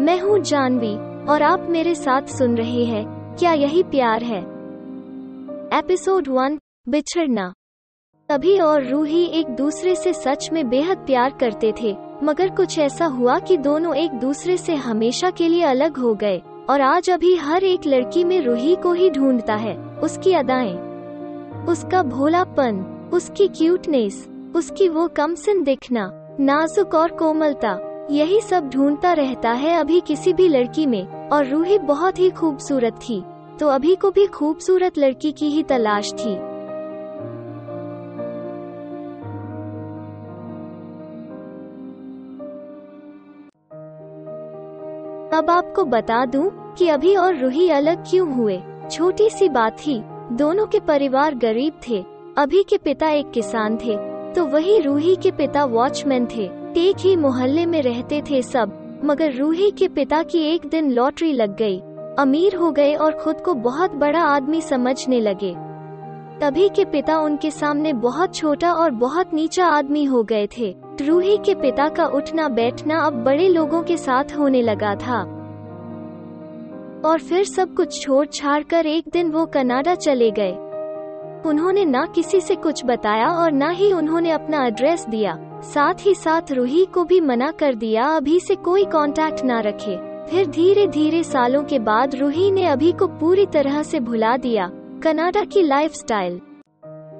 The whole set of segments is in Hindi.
मैं हूँ जानवी, और आप मेरे साथ सुन रहे हैं। क्या यही प्यार है? एपिसोड वन बिछड़ना। तभी और रूही एक दूसरे से सच में बेहद प्यार करते थे, मगर कुछ ऐसा हुआ कि दोनों एक दूसरे से हमेशा के लिए अलग हो गए, और आज अभी हर एक लड़की में रूही को ही ढूंढता है, उसकी अदाएँ। उसका भोलापन, उसकी क्यूटनेस उसकी वो कमसिन दिखना, नाजुक और कोमलता। यही सब ढूंढता रहता है अभी किसी भी लड़की में, और रूही बहुत ही खूबसूरत थी तो अभी को भी खूबसूरत लड़की की ही तलाश थी। अब आपको बता दूँ कि अभी और रूही अलग क्यों हुए? छोटी सी बात थी दोनों के परिवार गरीब थे, अभी के पिता एक किसान थे तो वही रूही के पिता वॉचमैन थे। एक ही मोहल्ले में रहते थे सब, मगर रूही के पिता की एक दिन लॉटरी लग गई। अमीर हो गए और खुद को बहुत बड़ा आदमी समझने लगे। तभी के पिता उनके सामने बहुत छोटा और बहुत नीचा आदमी हो गए थे। रूही के पिता का उठना बैठना अब बड़े लोगों के साथ होने लगा था। और फिर सब कुछ छोड़ छाड़ कर एक दिन वो कनाडा चले गए। उन्होंने ना किसी से कुछ बताया और ना ही उन्होंने अपना एड्रेस दिया। साथ ही साथ रूही को भी मना कर दिया, अभी से कोई कांटेक्ट ना रखे। फिर धीरे धीरे सालों के बाद रूही ने अभी को पूरी तरह से भुला दिया, कनाडा की लाइफस्टाइल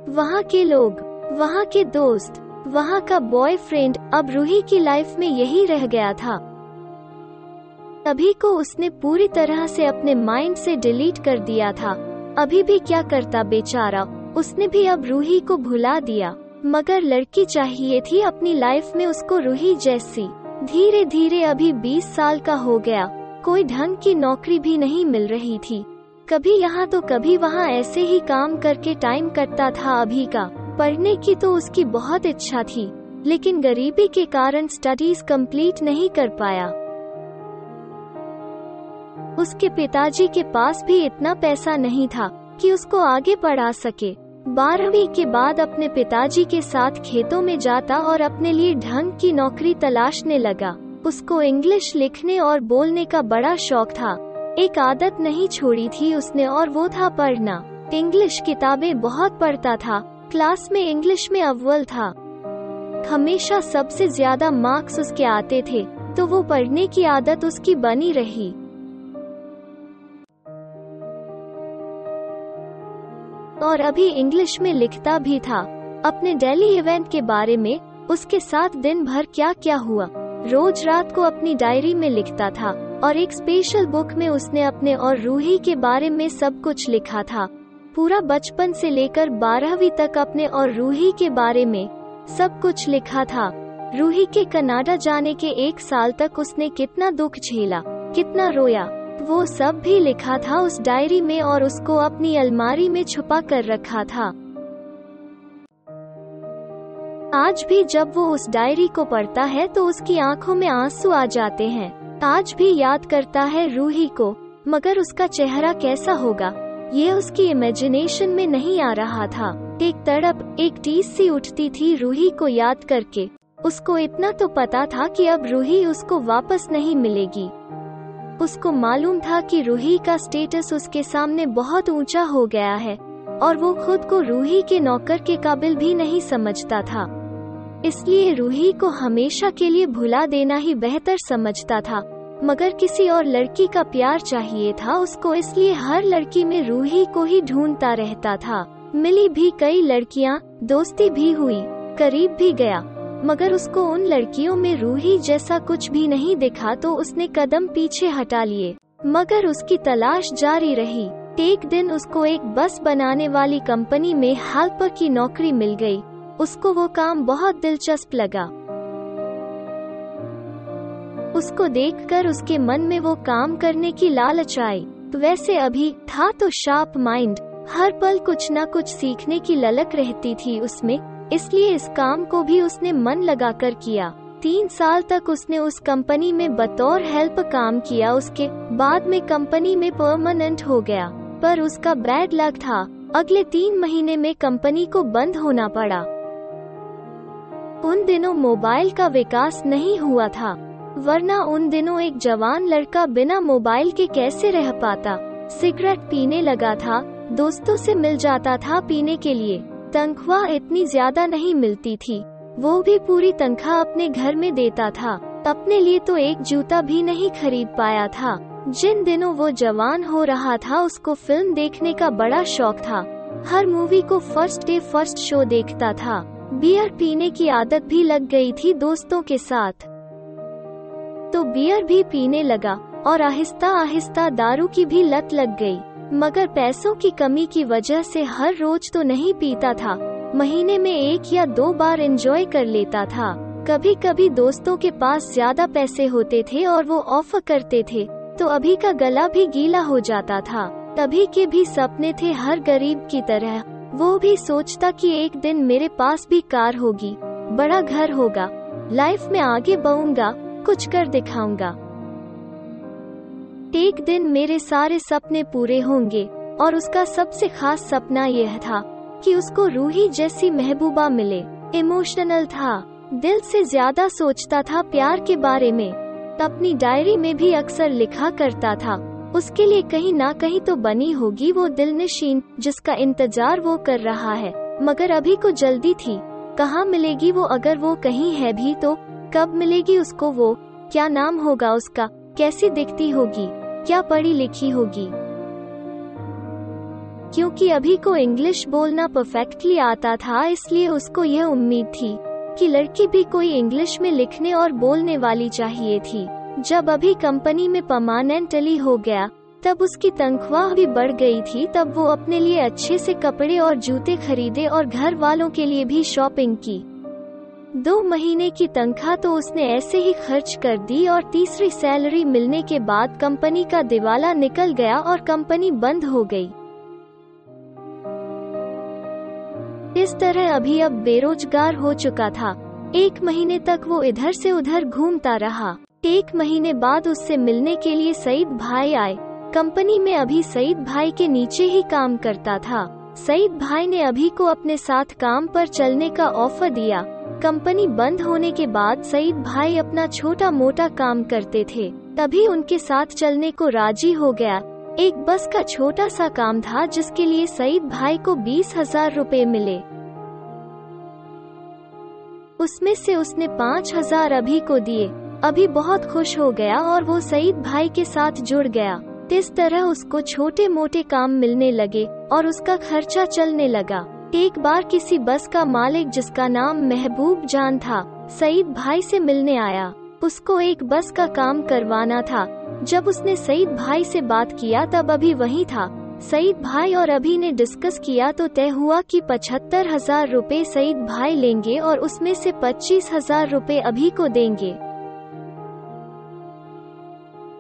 वहाँ के लोग, वहाँ के दोस्त, वहाँ का बॉयफ्रेंड अब रूही की लाइफ में यही रह गया था। अभी को उसने पूरी तरह से अपने माइंड से डिलीट कर दिया था। अभी भी क्या करता बेचारा, उसने भी अब रूही को भुला दिया। मगर लड़की चाहिए थी अपनी लाइफ में उसको रूही जैसी। धीरे धीरे अभी 20 साल का हो गया। कोई ढंग की नौकरी भी नहीं मिल रही थी। कभी यहाँ तो कभी वहाँ ऐसे ही काम करके टाइम कटता था अभी का। पढ़ने की तो उसकी बहुत इच्छा थी, लेकिन गरीबी के कारण स्टडीज़ कंप्लीट नहीं कर पाया। उसके पिताजी के पास भी इतना पैसा नहीं था कि उसको आगे पढ़ा सके। बारहवीं के बाद अपने पिताजी के साथ खेतों में जाता और अपने लिए ढंग की नौकरी तलाशने लगा। उसको इंग्लिश लिखने और बोलने का बड़ा शौक था। एक आदत नहीं छोड़ी थी उसने और वो था पढ़ना। इंग्लिश किताबें बहुत पढ़ता था। क्लास में इंग्लिश में अव्वल था। हमेशा सबसे ज़्यादा मार्क्स उसके आते थे तो वो पढ़ने की आदत उसकी बनी रही। और अभी इंग्लिश में लिखता भी था। अपने डेली इवेंट के बारे में, उसके साथ दिन भर क्या क्या हुआ। रोज रात को अपनी डायरी में लिखता था, और एक स्पेशल बुक में उसने अपने और रूही के बारे में सब कुछ लिखा था। पूरा बचपन से लेकर बारहवीं तक अपने और रूही के बारे में सब कुछ लिखा था। रूही के कनाडा जाने के एक साल तक उसने कितना दुख झेला, कितना रोया। वो सब भी लिखा था उस डायरी में और उसको अपनी अलमारी में छुपा कर रखा था। आज भी जब वो उस डायरी को पढ़ता है तो उसकी आँखों में आँसू आ जाते हैं। आज भी याद करता है रूही को, मगर उसका चेहरा कैसा होगा? ये उसकी इमेजिनेशन में नहीं आ रहा था। एक तड़प, एक टीस सी उठती थी रूही को याद करके। उसको इतना तो पता था कि अब रूही उसको वापस नहीं मिलेगी। उसको मालूम था कि रूही का स्टेटस उसके सामने बहुत ऊँचा हो गया है, और वो खुद को रूही के नौकर के काबिल भी नहीं समझता था। इसलिए रूही को हमेशा के लिए भुला देना ही बेहतर समझता था, मगर किसी और लड़की का प्यार चाहिए था, उसको इसलिए हर लड़की में रूही को ही ढूंढता रहता था। मिली भी कई लड़कियाँ, दोस्ती भी हुई, करीब भी गया। मगर उसको उन लड़कियों में रूही जैसा कुछ भी नहीं दिखा तो उसने कदम पीछे हटा लिए। मगर उसकी तलाश जारी रही। एक दिन उसको एक बस बनाने वाली कंपनी में हेल्पर की नौकरी मिल गई। उसको वो काम बहुत दिलचस्प लगा। उसको देखकर उसके मन में वो काम करने की लालच आई। वैसे अभी था तो शार्प माइंड। हर पल कुछ न कुछ सीखने की ललक रहती थी उसमें। इसलिए इस काम को भी उसने मन लगाकर किया। तीन साल तक उसने उस कंपनी में बतौर हेल्प काम किया, उसके बाद में कंपनी में परमानेंट हो गया। पर उसका बैड लक था। अगले तीन महीने में कंपनी को बंद होना पड़ा। उन दिनों मोबाइल का विकास नहीं हुआ था, वरना उन दिनों एक जवान लड़का बिना मोबाइल के कैसे रह पाता? सिगरेट पीने लगा था, दोस्तों से मिल जाता था पीने के लिए। तनख्वाह इतनी ज़्यादा नहीं मिलती थी। वो भी पूरी तनख्वाह अपने घर में देता था। अपने लिए तो एक जूता भी नहीं खरीद पाया था। जिन दिनों वो जवान हो रहा था, उसको फ़िल्म देखने का बड़ा शौक था। हर मूवी को फ़र्स्ट डे फ़र्स्ट शो देखता था। बियर पीने की आदत भी लग गई थी दोस्तों के साथ। तो बियर भी पीने लगा, और आहिस्ता आहिस्ता दारू की भी लत लग गई। मगर पैसों की कमी की वजह से हर रोज तो नहीं पीता था। महीने में एक या दो बार एंजॉय कर लेता था। कभी कभी दोस्तों के पास ज़्यादा पैसे होते थे और वो ऑफ़र करते थे तो अभी का गला भी गीला हो जाता था। तभी के भी सपने थे हर गरीब की तरह। वो भी सोचता कि एक दिन मेरे पास भी कार होगी, बड़ा घर होगा लाइफ में आगे बढ़ूँगा, कुछ कर दिखाऊँगा। एक दिन मेरे सारे सपने पूरे होंगे, और उसका सबसे खास सपना यह था कि उसको रूही जैसी महबूबा मिले। इमोशनल था, दिल से ज़्यादा सोचता था प्यार के बारे में, अपनी डायरी में भी अक्सर लिखा करता था। उसके लिए कहीं ना कहीं तो बनी होगी वो दिल नशीन, जिसका इंतज़ार वो कर रहा है। मगर अभी को जल्दी थी। कहाँ मिलेगी वो अगर वो कहीं है भी तो कब मिलेगी उसको वो, क्या नाम होगा उसका, कैसी दिखती होगी। क्या पढ़ी लिखी होगी? क्योंकि अभी को इंग्लिश बोलना परफेक्टली आता था, इसलिए उसको यह उम्मीद थी कि लड़की भी कोई इंग्लिश में लिखने और बोलने वाली चाहिए थी। जब अभी कंपनी में परमानेंटली हो गया, तब उसकी तनख्वाह भी बढ़ गई थी, तब वो अपने लिए अच्छे से कपड़े और जूते खरीदे और घर वालों के लिए भी शॉपिंग की। दो महीने की तनख्वाह तो उसने ऐसे ही खर्च कर दी और तीसरी सैलरी मिलने के बाद कंपनी का दिवाला निकल गया और कंपनी बंद हो गई। इस तरह अभी अब बेरोजगार हो चुका था। एक महीने तक वो इधर से उधर घूमता रहा। एक महीने बाद उससे मिलने के लिए सईद भाई आए। कंपनी में अभी सईद भाई के नीचे ही काम करता था। सईद भाई ने अभी को अपने साथ काम पर चलने का ऑफ़र दिया। कंपनी बंद होने के बाद सईद भाई अपना छोटा मोटा काम करते थे। तभी उनके साथ चलने को राज़ी हो गया। एक बस का छोटा सा काम था, जिसके लिए सईद भाई को बीस हज़ार रूपए मिले। उसमें से उसने पाँच हज़ार अभी को दिए। अभी बहुत खुश हो गया और वो सईद भाई के साथ जुड़ गया। इस तरह उसको छोटे मोटे काम मिलने लगे और उसका खर्चा चलने लगा। एक बार किसी बस का मालिक जिसका नाम महबूब जान था, सईद भाई से मिलने आया। उसको एक बस का काम करवाना था। जब उसने सईद भाई से बात किया, तब अभी वही था। सईद भाई और अभी ने डिस्कस किया तो तय हुआ कि पचहत्तर हज़ार रूपए सईद भाई लेंगे और उसमें से पच्चीस हज़ार रूपए अभी को देंगे।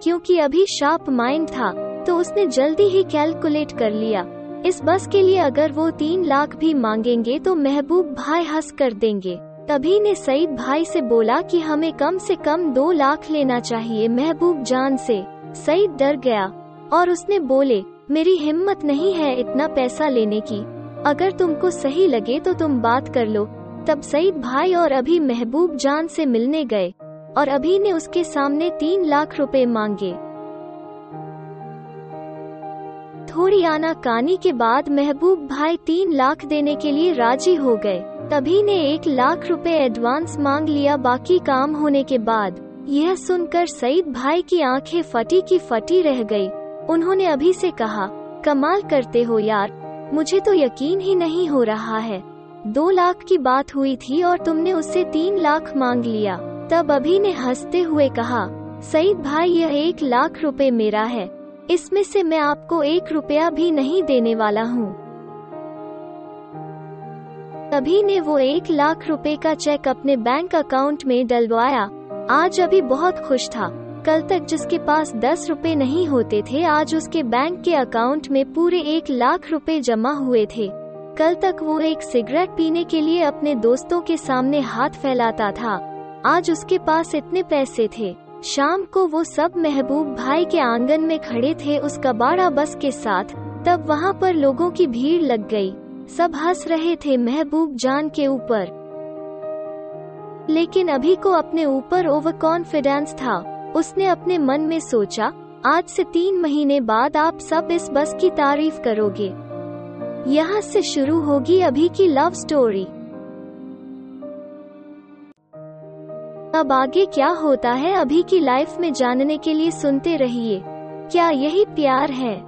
क्योंकि अभी शार्प माइंड था तो उसने जल्दी ही कैलकुलेट कर लिया। इस बस के लिए अगर वो तीन लाख भी मांगेंगे तो महबूब भाई हंस कर देंगे। तभी ने सईद भाई से बोला कि हमें कम से कम दो लाख लेना चाहिए महबूब जान से। सईद डर गया और उसने बोले, मेरी हिम्मत नहीं है इतना पैसा लेने की। अगर तुमको सही लगे तो तुम बात कर लो। तब सईद भाई और अभी महबूब जान से मिलने गए और अभी ने उसके सामने तीन लाख रुपए मांगे। थोड़ी आना कानी के बाद महबूब भाई तीन लाख देने के लिए राज़ी हो गए। तभी ने एक लाख रुपए एडवांस मांग लिया बाकी काम होने के बाद। यह सुनकर सईद भाई की आँखें फटी की फटी रह गई। उन्होंने अभी से कहा, कमाल करते हो यार, मुझे तो यकीन ही नहीं हो रहा है। दो लाख की बात हुई थी और तुमने उससे तीन लाख मांग लिया। तब अभी ने हँसते हुए कहा, सईद भाई, यह एक लाख रुपए मेरा है। इसमें से मैं आपको एक रुपया भी नहीं देने वाला हूँ। तभी ने वो एक लाख रुपए का चेक अपने बैंक अकाउंट में डलवाया। आज अभी बहुत खुश था। कल तक जिसके पास दस रुपए नहीं होते थे, आज उसके बैंक के अकाउंट में पूरे एक लाख रुपए जमा हुए थे। कल तक वो एक सिगरेट पीने के लिए अपने दोस्तों के सामने हाथ फैलाता था। आज उसके पास इतने पैसे थे। शाम को वो सब महबूब भाई के आँगन में खड़े थे उस कबाड़ा बस के साथ, तब वहाँ पर लोगों की भीड़ लग गई। सब हंस रहे थे महबूब जान के ऊपर। लेकिन अभी को अपने ऊपर ओवर कॉन्फिडेंस था। उसने अपने मन में सोचा, आज से तीन महीने बाद आप सब इस बस की तारीफ़ करोगे। यहाँ से शुरू होगी अभी की लव स्टोरी अब आगे क्या होता है अभी की लाइफ में जानने के लिए सुनते रहिए। क्या यही प्यार है?